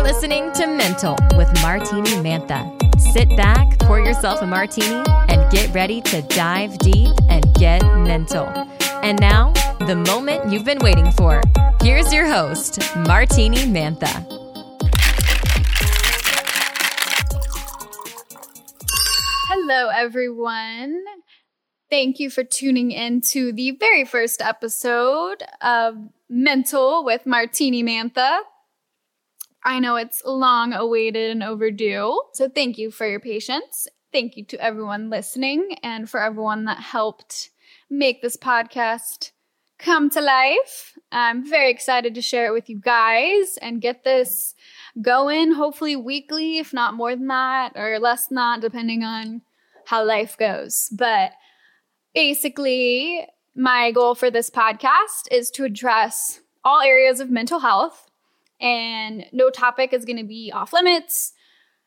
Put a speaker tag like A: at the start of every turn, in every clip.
A: You're listening to Mental with Martini Mantha. Sit back, pour yourself a martini, and get ready to dive deep and get mental. And now, the moment you've been waiting for. Here's your host, Martini Mantha.
B: Hello, everyone. Thank you for tuning in to the very first episode of Mental with Martini Mantha. I know it's long awaited and overdue. So thank you for your patience. Thank you to everyone listening and for everyone that helped make this podcast come to life. I'm very excited to share it with you guys and get this going, hopefully weekly, if not more than that, or less than that, depending on how life goes. But basically, my goal for this podcast is to address all areas of mental health and no topic is going to be off limits.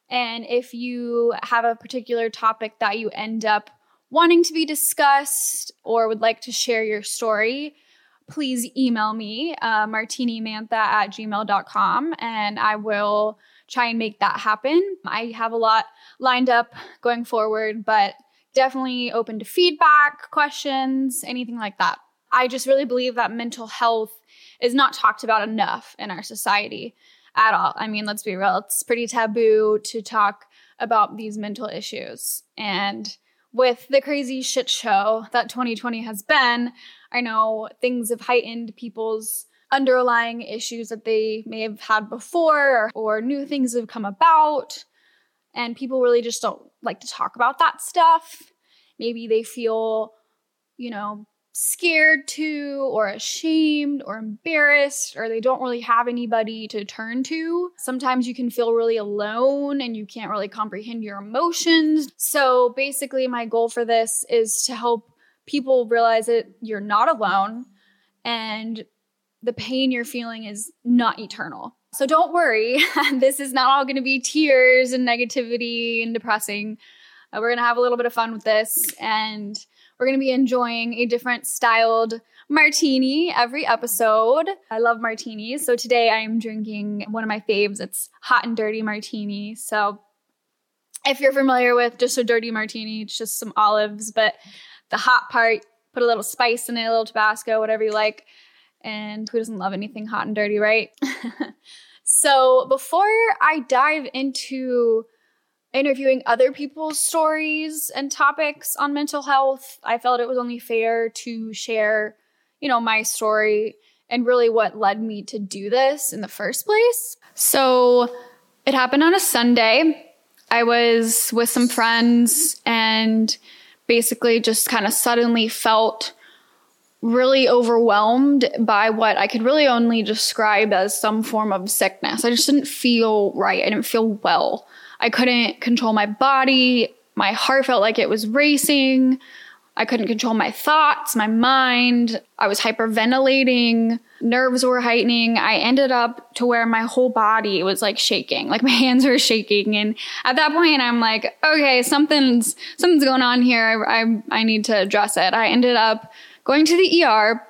B: And if you have a particular topic that you end up wanting to be discussed or would like to share your story, please email me, uh, martinimantha at gmail.com, and I will try and make that happen. I have a lot lined up going forward, but definitely open to feedback, questions, anything like that. I just really believe that mental health is not talked about enough in our society at all. I mean, let's be real, it's pretty taboo to talk about these mental issues. And with the crazy shit show that 2020 has been, I know things have heightened people's underlying issues that they may have had before or, or new things have come about. And people really just don't like to talk about that stuff. Maybe they feel, you know, scared to or ashamed or embarrassed or they don't really have anybody to turn to. Sometimes you can feel really alone and you can't really comprehend your emotions. So basically my goal for this is to help people realize that you're not alone and the pain you're feeling is not eternal. So don't worry, this is not all going to be tears and negativity and depressing. Uh, we're going to have a little bit of fun with this and we're going to be enjoying a different styled martini every episode. I love martinis. So today I'm drinking one of my faves. It's hot and dirty martini. So if you're familiar with just a dirty martini, it's just some olives, but the hot part, put a little spice in it, a little Tabasco, whatever you like. And who doesn't love anything hot and dirty, right? so before I dive into interviewing other people's stories and topics on mental health, I felt it was only fair to share, you know, my story and really what led me to do this in the first place. So it happened on a Sunday. I was with some friends and basically just kind of suddenly felt really overwhelmed by what I could really only describe as some form of sickness. I just didn't feel right. I didn't feel well. I couldn't control my body. My heart felt like it was racing. I couldn't control my thoughts, my mind. I was hyperventilating. Nerves were heightening. I ended up to where my whole body was like shaking, like my hands were shaking. And at that point, I'm like, okay, something's something's going on here. I I, I need to address it. I ended up going to the ER,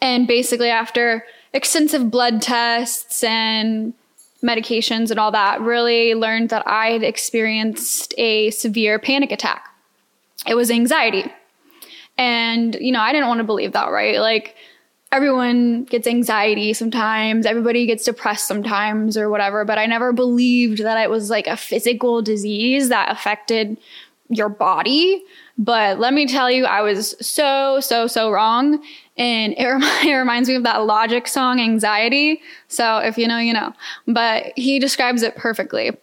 B: and basically after extensive blood tests and medications and all that, really learned that I had experienced a severe panic attack. It was anxiety. And, you know, I didn't want to believe that, right? Like, everyone gets anxiety sometimes, everybody gets depressed sometimes or whatever, but I never believed that it was like a physical disease that affected your body. But let me tell you, I was so, so, so wrong. And it, rem- it reminds me of that Logic song, Anziety. So if you know, you know. But he describes it perfectly.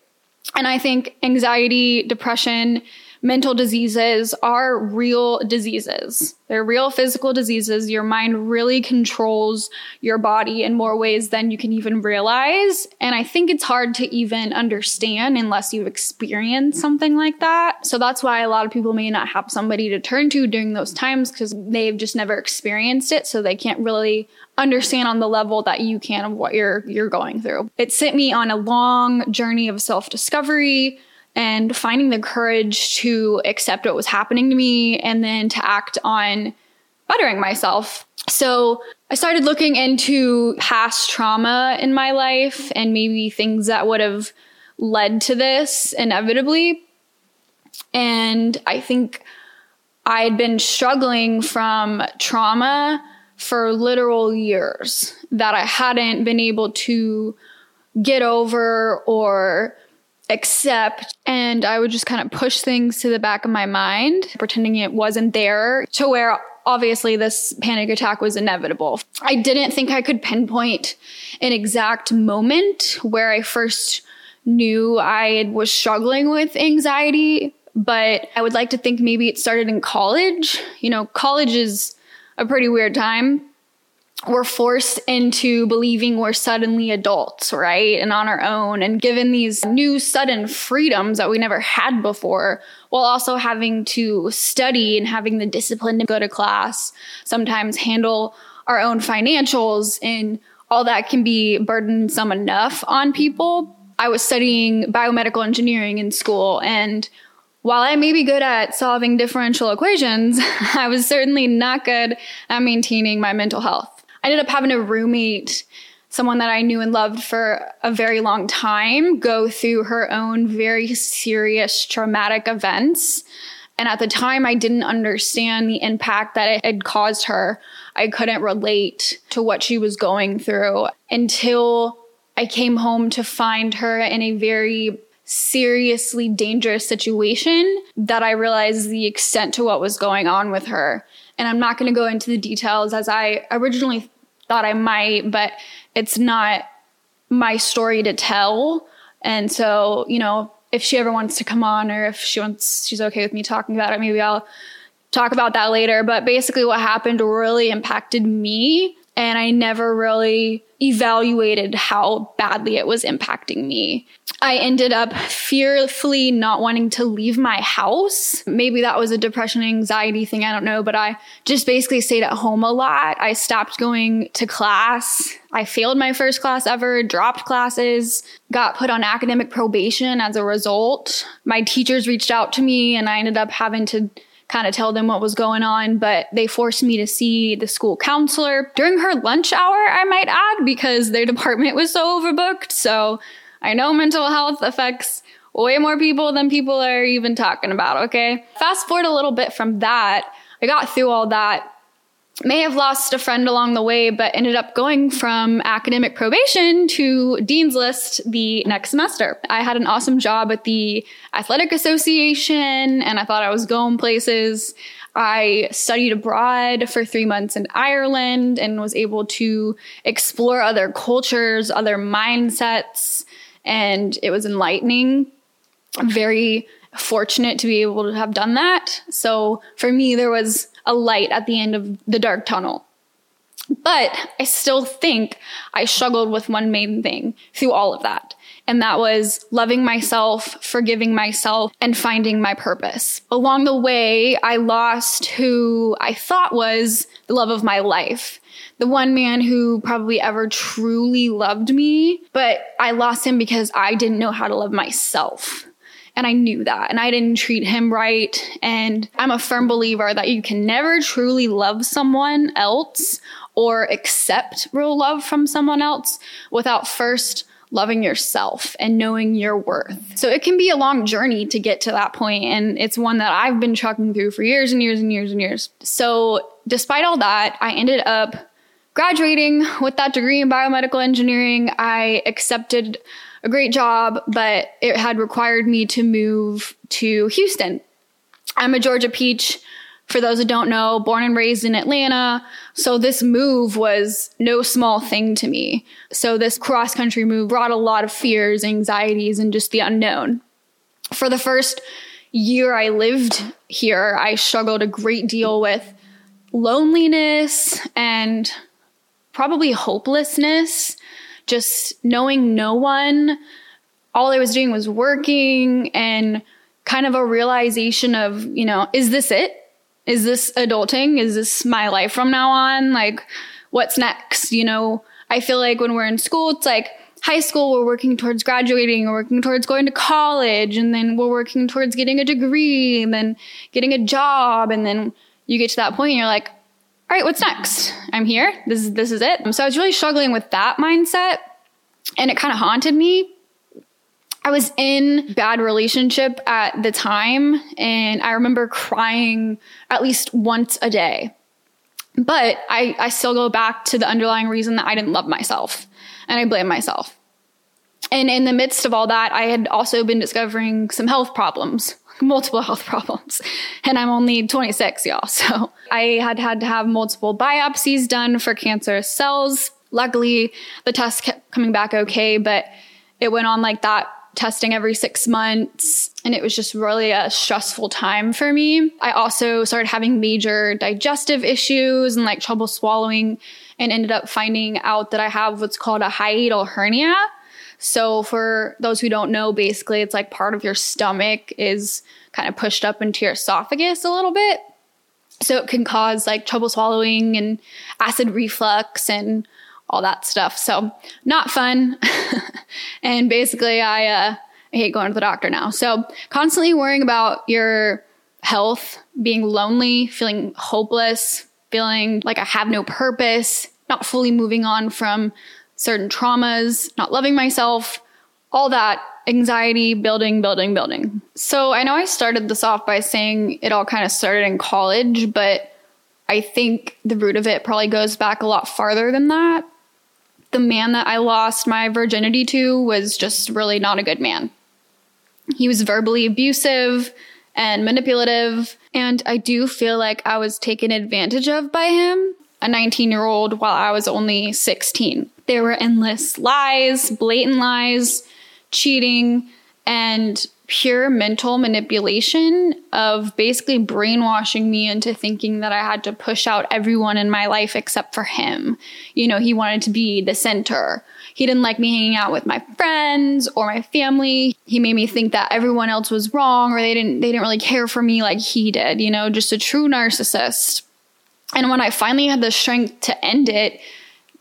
B: And I think anxiety, depression, mental diseases are real diseases. They're real physical diseases. Your mind really controls your body in more ways than you can even realize. And I think it's hard to even understand unless you've experienced something like that. So that's why a lot of people may not have somebody to turn to during those times because they've just never experienced it. So they can't really understand on the level that you can of what you're you're going through. It sent me on a long journey of self-discovery and finding the courage to accept what was happening to me and then to act on bettering myself. So I started looking into past trauma in my life and maybe things that would have led to this inevitably. And I think I had been struggling from trauma for literal years that I hadn't been able to get over or accept. And I would just kind of push things to the back of my mind, pretending it wasn't there to where obviously this panic attack was inevitable. I didn't think I could pinpoint an exact moment where I first knew I was struggling with anxiety, but I would like to think maybe it started in college. You know, college is a pretty weird time. We're forced into believing we're suddenly adults, right? And on our own, and given these new sudden freedoms that we never had before, while also having to study and having the discipline to go to class, sometimes handle our own financials, and all that can be burdensome enough on people. I was studying biomedical engineering in school, and while I may be good at solving differential equations, I was certainly not good at maintaining my mental health. I ended up having a roommate, someone that I knew and loved for a very long time, go through her own very serious traumatic events. And at the time, I didn't understand the impact that it had caused her. I couldn't relate to what she was going through until I came home to find her in a very seriously dangerous situation that I realized the extent to what was going on with her. And I'm not going to go into the details as I originally thought I might, but it's not my story to tell. And so, you know, if she ever wants to come on or if she wants, she's okay with me talking about it, maybe I'll talk about that later. But basically, what happened really impacted me. And I never really evaluated how badly it was impacting me. I ended up fearfully not wanting to leave my house. Maybe that was a depression anxiety thing, I don't know, but I just basically stayed at home a lot. I stopped going to class. I failed my first class ever, dropped classes, got put on academic probation as a result. My teachers reached out to me and I ended up having to kind of tell them what was going on, but they forced me to see the school counselor during her lunch hour, I might add, because their department was so overbooked. So I know mental health affects way more people than people are even talking about, okay? Fast forward a little bit from that, I got through all that. May have lost a friend along the way, but ended up going from academic probation to Dean's List the next semester. I had an awesome job at the Athletic Association and I thought I was going places. I studied abroad for three months in Ireland and was able to explore other cultures, other mindsets, and it was enlightening. Very fortunate to be able to have done that. So for me, there was a light at the end of the dark tunnel. But I still think I struggled with one main thing through all of that. And that was loving myself, forgiving myself, and finding my purpose. Along the way, I lost who I thought was the love of my life the one man who probably ever truly loved me, but I lost him because I didn't know how to love myself. And I knew that. And I didn't treat him right. And I'm a firm believer that you can never truly love someone else or accept real love from someone else without first loving yourself and knowing your worth. So it can be a long journey to get to that point, and it's one that I've been trucking through for years and years and years and years. So despite all that, I ended up graduating with that degree in biomedical engineering, I accepted a great job, but it had required me to move to Houston. I'm a Georgia Peach. For those who don't know, born and raised in Atlanta. So this move was no small thing to me. So this cross country move brought a lot of fears, anxieties, and just the unknown. For the first year I lived here, I struggled a great deal with loneliness and probably hopelessness, just knowing no one. All I was doing was working and kind of a realization of, you know, is this it? Is this adulting? Is this my life from now on? Like, what's next? You know, I feel like when we're in school, it's like high school, we're working towards graduating, we're working towards going to college, and then we're working towards getting a degree, and then getting a job. And then you get to that point, and you're like, all right, what's next? I'm here. This is this is it. Um, so I was really struggling with that mindset and it kind of haunted me. I was in bad relationship at the time and I remember crying at least once a day. But I, I still go back to the underlying reason that I didn't love myself and I blame myself. And in the midst of all that, I had also been discovering some health problems, multiple health problems. And I'm only 26, y'all. So I had had to have multiple biopsies done for cancerous cells. Luckily, the test kept coming back okay, but it went on like that testing every six months. And it was just really a stressful time for me. I also started having major digestive issues and like trouble swallowing and ended up finding out that I have what's called a hiatal hernia. So for those who don't know, basically it's like part of your stomach is kind of pushed up into your esophagus a little bit. So it can cause like trouble swallowing and acid reflux and all that stuff. So not fun. and basically I uh I hate going to the doctor now. So constantly worrying about your health, being lonely, feeling hopeless, feeling like I have no purpose, not fully moving on from certain traumas, not loving myself, all that anxiety building, building, building. So I know I started this off by saying it all kind of started in college, but I think the root of it probably goes back a lot farther than that. The man that I lost my virginity to was just really not a good man. He was verbally abusive and manipulative, and I do feel like I was taken advantage of by him, a 19 year old, while I was only 16. There were endless lies, blatant lies, cheating, and pure mental manipulation of basically brainwashing me into thinking that I had to push out everyone in my life except for him. You know, he wanted to be the center. He didn't like me hanging out with my friends or my family. He made me think that everyone else was wrong or they didn't they didn't really care for me like he did, you know, just a true narcissist. And when I finally had the strength to end it,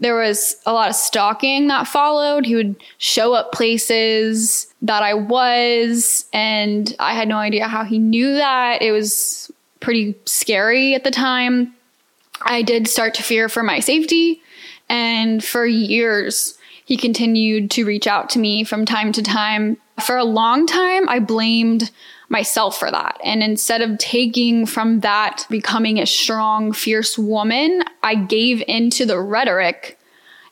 B: there was a lot of stalking that followed. He would show up places that I was, and I had no idea how he knew that. It was pretty scary at the time. I did start to fear for my safety, and for years, he continued to reach out to me from time to time. For a long time, I blamed myself for that. And instead of taking from that, becoming a strong, fierce woman, I gave into the rhetoric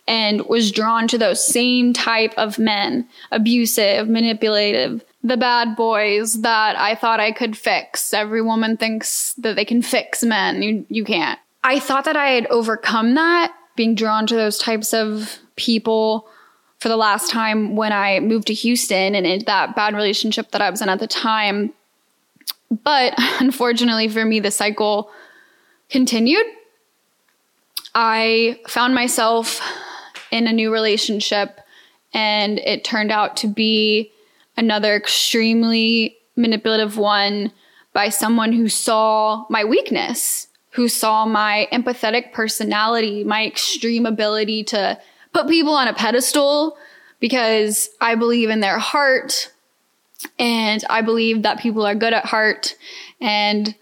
B: and was drawn to those same type of men abusive, manipulative, the bad boys that I thought I could fix. Every woman thinks that they can fix men. You, you can't. I thought that I had overcome that, being drawn to those types of people for the last time when I moved to Houston and in that bad relationship that I was in at the time. But unfortunately for me, the cycle continued. I found myself in a new relationship, and it turned out to be another extremely manipulative one by someone who saw my weakness, who saw my empathetic personality, my extreme ability to put people on a pedestal because I believe in their heart and I believe that people are good at heart. And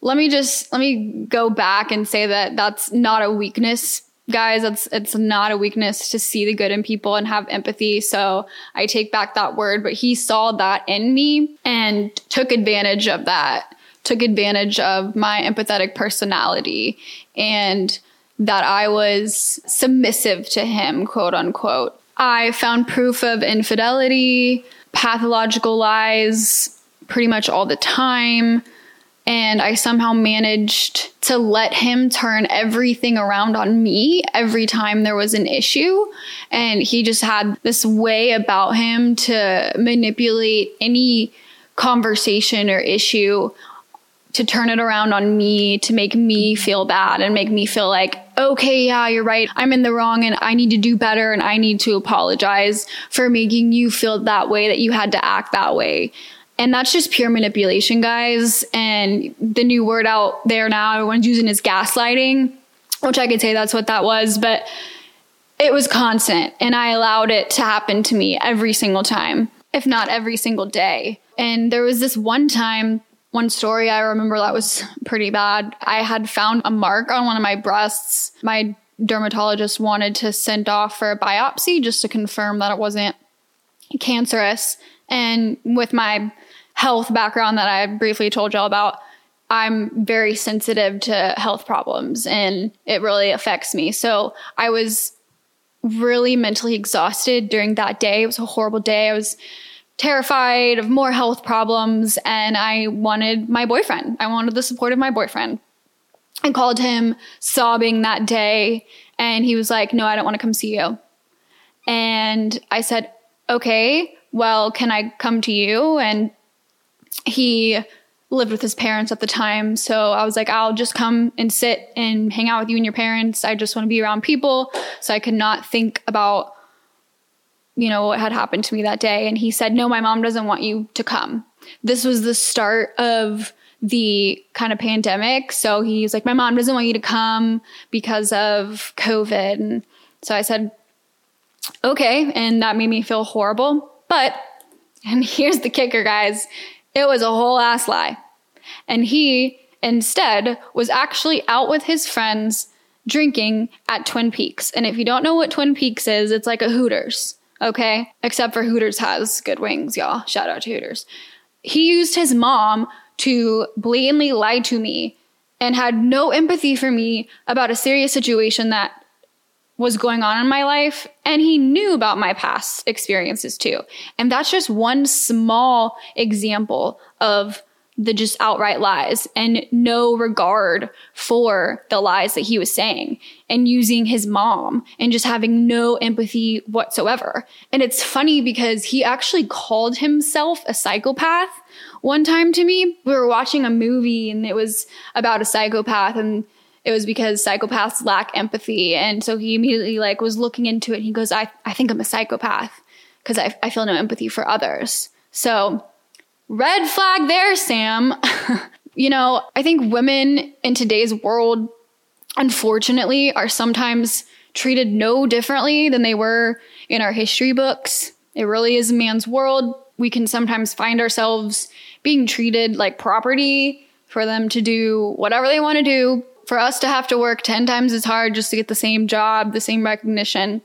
B: let me just let me go back and say that that's not a weakness guys. It's it's not a weakness to see the good in people and have empathy. So i take back that word but he saw that in me and took advantage of that took advantage of my empathetic personality. And that i was submissive to him quote unquote i found proof of infidelity pathological lies pretty much all the time and I somehow managed to let him turn everything around on me every time there was an issue. And he just had this way about him to manipulate any conversation or issue to turn it around on me to make me feel bad and make me feel like, okay, yeah, you're right. I'm in the wrong and I need to do better and I need to apologize for making you feel that way, that you had to act that way. And that's just pure manipulation, guys. And the new word out there now, everyone's using is gaslighting, which I could say that's what that was, but it was constant. And I allowed it to happen to me every single time, if not every single day. And there was this one time One story I remember that was pretty bad. I had found a mark on one of my breasts. My dermatologist wanted to send off for a biopsy just to confirm that it wasn't cancerous. And with my health background that I briefly told y'all about, I'm very sensitive to health problems and it really affects me. So I was really mentally exhausted during that day. It was a horrible day. I was terrified of more health problems and I wanted my boyfriend. I wanted the support of my boyfriend. I called him sobbing that day and he was like, No, I don't want to come see you. And I said, Okay, well, can I come to you? And he lived with his parents at the time. So I was like, I'll just come and sit and hang out with you and your parents. I just want to be around people. So I could not think about, you know, what had happened to me that day. And he said, No, my mom doesn't want you to come. This was the start of the kind of pandemic. So he's like, My mom doesn't want you to come because of COVID. And so I said, Okay. And that made me feel horrible. But, and here's the kicker, guys it was a whole ass lie. And he instead was actually out with his friends drinking at Twin Peaks. And if you don't know what Twin Peaks is, it's like a Hooters, okay? Except for Hooters has good wings, y'all. Shout out to Hooters. He used his mom to blatantly lie to me and had no empathy for me about a serious situation that was going on in my life and he knew about my past experiences too. And that's just one small example of the just outright lies and no regard for the lies that he was saying and using his mom and just having no empathy whatsoever. And it's funny because he actually called himself a psychopath one time to me. We were watching a movie and it was about a psychopath and it was because psychopaths lack empathy. And so he immediately like was looking into it. he goes, I, I think I'm a psychopath because I, I feel no empathy for others. So red flag there, Sam. you know, I think women in today's world, unfortunately, are sometimes treated no differently than they were in our history books. It really is a man's world. We can sometimes find ourselves being treated like property for them to do whatever they want to do for us to have to work 10 times as hard just to get the same job, the same recognition.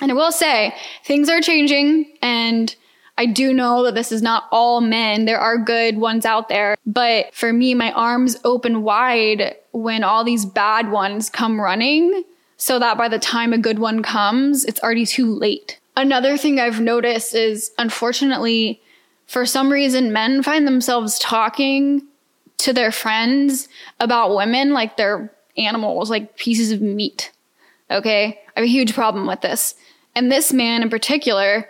B: And I will say, things are changing, and I do know that this is not all men. There are good ones out there. But for me, my arms open wide when all these bad ones come running, so that by the time a good one comes, it's already too late. Another thing I've noticed is, unfortunately, for some reason, men find themselves talking to their friends about women like they're animals, like pieces of meat. Okay? I have a huge problem with this. And this man in particular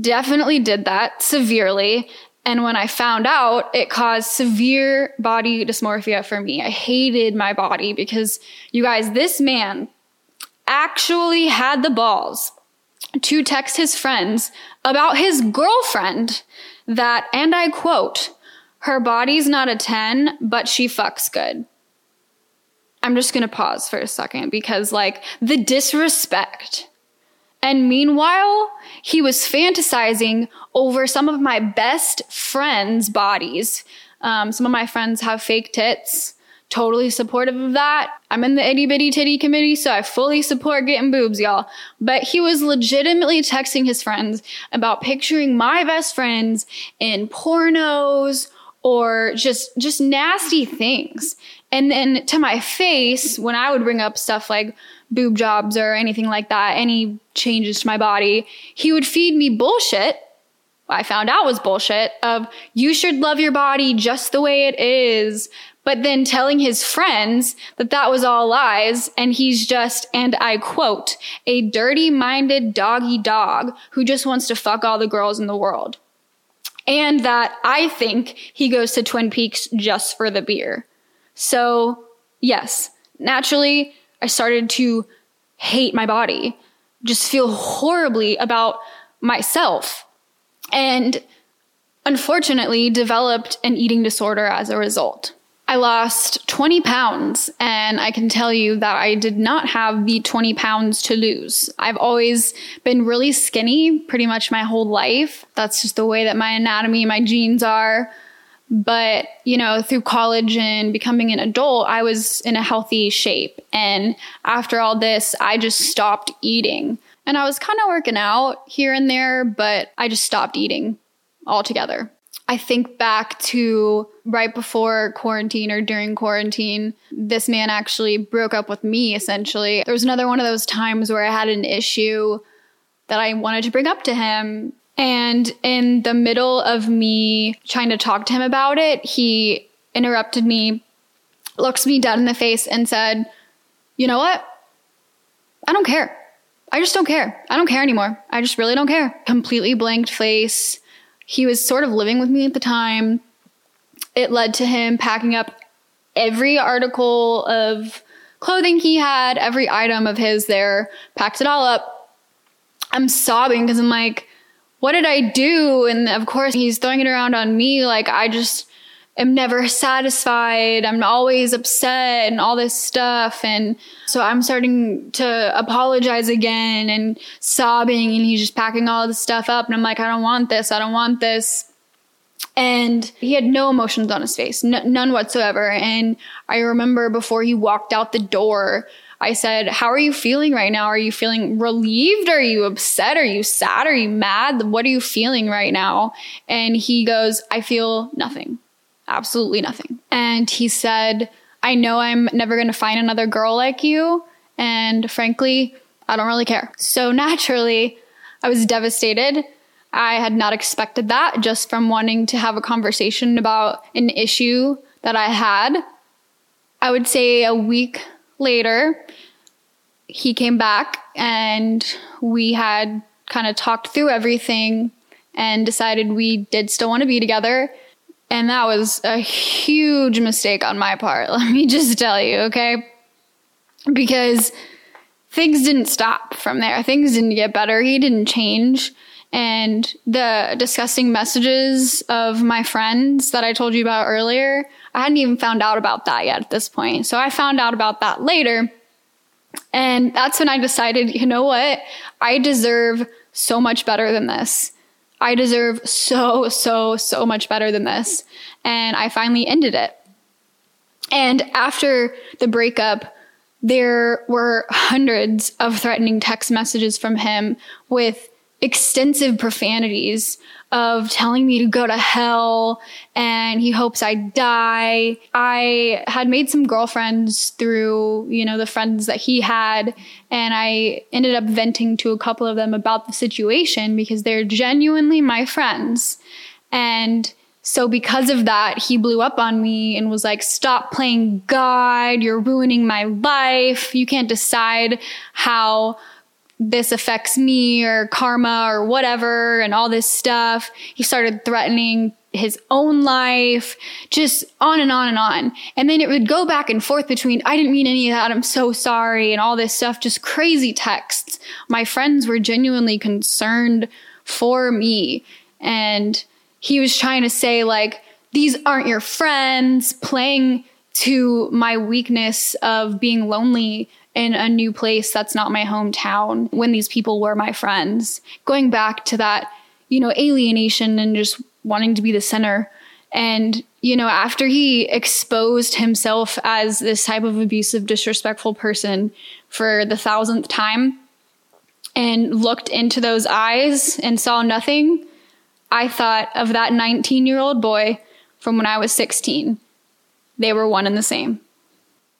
B: definitely did that severely. And when I found out, it caused severe body dysmorphia for me. I hated my body because you guys, this man actually had the balls to text his friends about his girlfriend that, and I quote, her body's not a 10, but she fucks good. I'm just gonna pause for a second because, like, the disrespect. And meanwhile, he was fantasizing over some of my best friends' bodies. Um, some of my friends have fake tits. Totally supportive of that. I'm in the itty bitty titty committee, so I fully support getting boobs, y'all. But he was legitimately texting his friends about picturing my best friends in pornos or just just nasty things. And then to my face, when I would bring up stuff like boob jobs or anything like that, any changes to my body, he would feed me bullshit. I found out was bullshit of you should love your body just the way it is, but then telling his friends that that was all lies and he's just, and I quote, a dirty minded doggy dog who just wants to fuck all the girls in the world and that I think he goes to Twin Peaks just for the beer. So, yes, naturally, I started to hate my body, just feel horribly about myself, and unfortunately, developed an eating disorder as a result. I lost 20 pounds, and I can tell you that I did not have the 20 pounds to lose. I've always been really skinny pretty much my whole life. That's just the way that my anatomy, my genes are. But, you know, through college and becoming an adult, I was in a healthy shape. And after all this, I just stopped eating. And I was kind of working out here and there, but I just stopped eating altogether. I think back to right before quarantine or during quarantine, this man actually broke up with me essentially. There was another one of those times where I had an issue that I wanted to bring up to him. And in the middle of me trying to talk to him about it, he interrupted me, looks me dead in the face, and said, You know what? I don't care. I just don't care. I don't care anymore. I just really don't care. Completely blanked face he was sort of living with me at the time. It led to him packing up every article of clothing he had, every item of his there, packed it all up. I'm sobbing because I'm like, what did I do? And of course, he's throwing it around on me. Like, I just am never satisfied. I'm always upset and all this stuff. And so I'm starting to apologize again and sobbing and he's just packing all this stuff up. And I'm like, I don't want this. I don't want this. And he had no emotions on his face, n- none whatsoever. And I remember before he walked out the door, I said, How are you feeling right now? Are you feeling relieved? Are you upset? Are you sad? Are you mad? What are you feeling right now? And he goes, I feel nothing absolutely nothing. And he said, I know I'm never going to find another girl like you. And frankly, I don't really care. So naturally, I was devastated. I had not expected that just from wanting to have a conversation about an issue that I had. I would say a week later, he came back and we had kind of talked through everything and decided we did still want to be together and that was a huge mistake on my part. Let me just tell you, okay? Because things didn't stop from there. Things didn't get better. He didn't change. And the disgusting messages of my friends that I told you about earlier, I hadn't even found out about that yet at this point. So I found out about that later. And that's when I decided, you know what? I deserve so much better than this. I deserve so, so, so much better than this. And I finally ended it. And after the breakup, there were hundreds of threatening text messages from him with extensive profanities of telling me to go to hell and he hopes I die. I had made some girlfriends through, you know, the friends that he had and I ended up venting to a couple of them about the situation because they're genuinely my friends. And so because of that, he blew up on me and was like, stop playing God. You're ruining my life. You can't decide how this affects me or karma or whatever and all this stuff. He started threatening his own life, just on and on and on. And then it would go back and forth between, I didn't mean any of that, I'm so sorry, and all this stuff, just crazy texts. My friends were genuinely concerned for me. And he was trying to say, like, these aren't your friends, playing to my weakness of being lonely in a new place that's not my hometown when these people were my friends. Going back to that, you know, alienation and just wanting to be the center. And, you know, after he exposed himself as this type of abusive, disrespectful person for the thousandth time and looked into those eyes and saw nothing, I thought of that 19 year old boy from when I was 16. They were one and the same.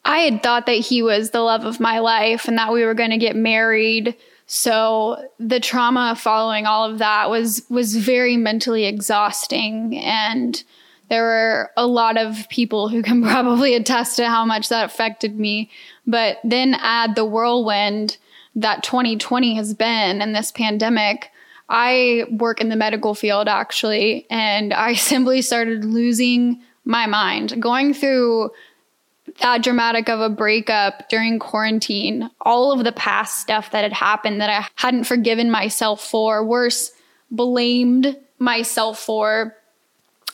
B: I had thought that he was the love of my life and that we were going to get married. So the trauma following all of that was was very mentally exhausting and there were a lot of people who can probably attest to how much that affected me. But then add the whirlwind that 2020 has been and this pandemic. I work in the medical field actually, and I simply started losing my mind, going through that dramatic of a breakup during quarantine, all of the past stuff that had happened that I hadn't forgiven myself for, worse, blamed myself for.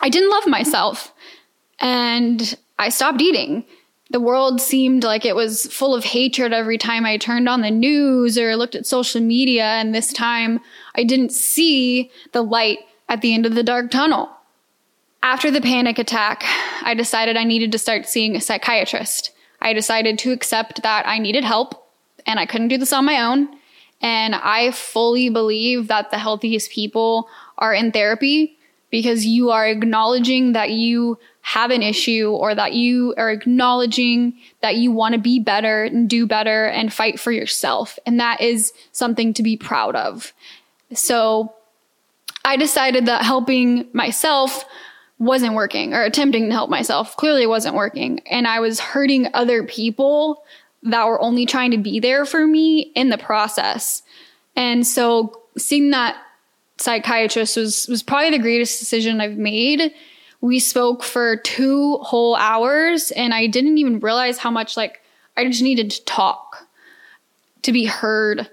B: I didn't love myself and I stopped eating. The world seemed like it was full of hatred every time I turned on the news or looked at social media. And this time I didn't see the light at the end of the dark tunnel. After the panic attack, I decided I needed to start seeing a psychiatrist. I decided to accept that I needed help and I couldn't do this on my own. And I fully believe that the healthiest people are in therapy because you are acknowledging that you have an issue or that you are acknowledging that you want to be better and do better and fight for yourself. And that is something to be proud of. So I decided that helping myself wasn't working or attempting to help myself clearly wasn't working. And I was hurting other people that were only trying to be there for me in the process. And so seeing that psychiatrist was, was probably the greatest decision I've made. We spoke for two whole hours and I didn't even realize how much like I just needed to talk to be heard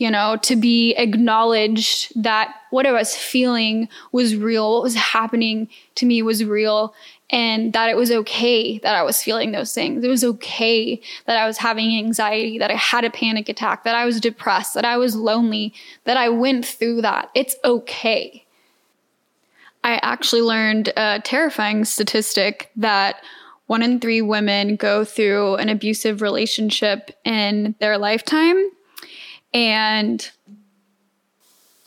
B: you know, to be acknowledged that what I was feeling was real, what was happening to me was real, and that it was okay that I was feeling those things. It was okay that I was having anxiety, that I had a panic attack, that I was depressed, that I was lonely, that I went through that. It's okay. I actually learned a terrifying statistic that one in three women go through an abusive relationship in their lifetime and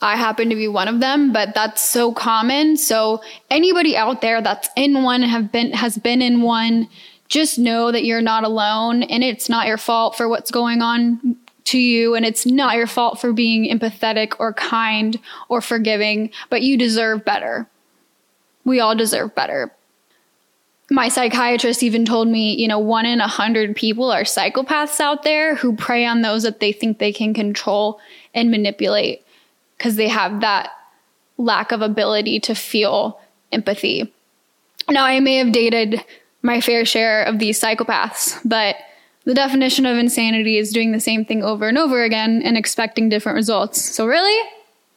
B: I happen to be one of them, but that's so common. So anybody out there that's in one have been has been in one, just know that you're not alone and it's not your fault for what's going on to you and it's not your fault for being empathetic or kind or forgiving, but you deserve better. We all deserve better my psychiatrist even told me, you know, one in a hundred people are psychopaths out there who prey on those that they think they can control and manipulate because they have that lack of ability to feel empathy. Now, I may have dated my fair share of these psychopaths, but the definition of insanity is doing the same thing over and over again and expecting different results. So, really,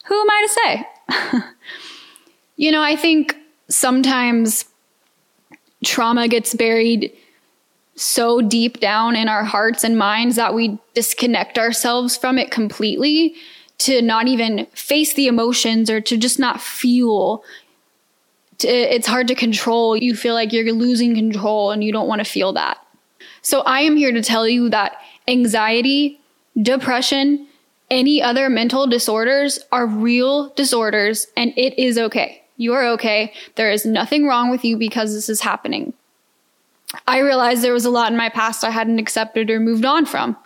B: who am I to say? you know, I think sometimes trauma gets buried so deep down in our hearts and minds that we disconnect ourselves from it completely to not even face the emotions or to just not feel. It's hard to control. You feel like you're losing control and you don't want to feel that. So i am here to tell you that anxiety depression any other mental disorders are real disorders and it is okay you are okay. There is nothing wrong with you because this is happening. I realized there was a lot in my past I hadn't accepted or moved on from,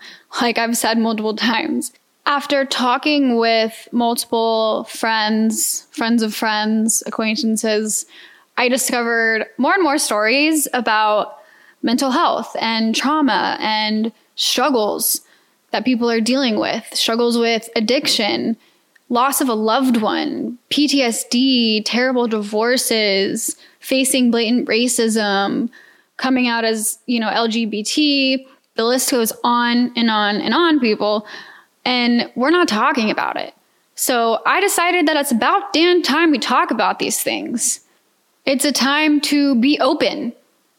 B: like I've said multiple times. After talking with multiple friends, friends of friends, acquaintances, I discovered more and more stories about mental health and trauma and struggles that people are dealing with, struggles with addiction, loss of a loved one, PTSD, terrible divorces, facing blatant racism, coming out as, you know, LGBT. The list goes on and on and on, people. And we're not talking about it. So I decided that it's about damn time we talk about these things. It's a time to be open,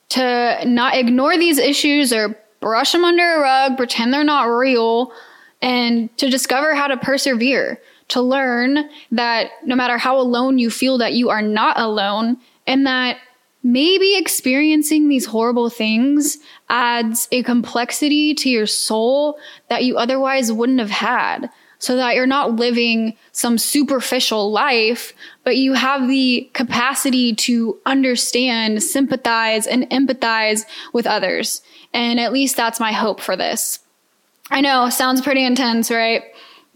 B: to not ignore these issues or brush them under a rug, pretend they're not real, and to discover how to persevere to learn that no matter how alone you feel that you are not alone and that maybe experiencing these horrible things adds a complexity to your soul that you otherwise wouldn't have had so that you're not living some superficial life, but you have the capacity to understand, sympathize, and empathize with others. And at least that's my hope for this. I know, sounds pretty intense, right?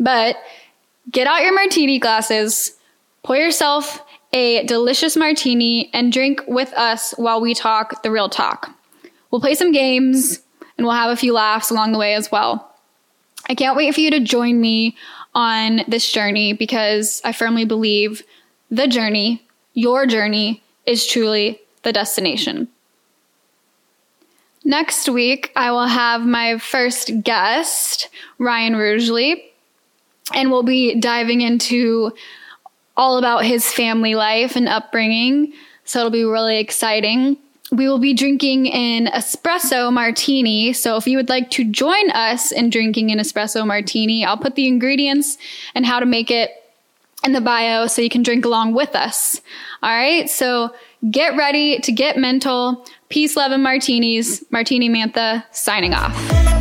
B: But get out your martini glasses, pour yourself a delicious martini, and drink with us while we talk the real talk. We'll play some games and we'll have a few laughs along the way as well. I can't wait for you to join me on this journey because I firmly believe the journey, your journey, is truly the destination. Next week, I will have my first guest, Ryan Rougeley and we'll be diving into all about his family life and upbringing. So it'll be really exciting. We will be drinking an espresso martini. So if you would like to join us in drinking an espresso martini, I'll put the ingredients and how to make it in the bio so you can drink along with us. All right. So get ready to get mental. Peace, love, and martinis. Martini Mantha signing off.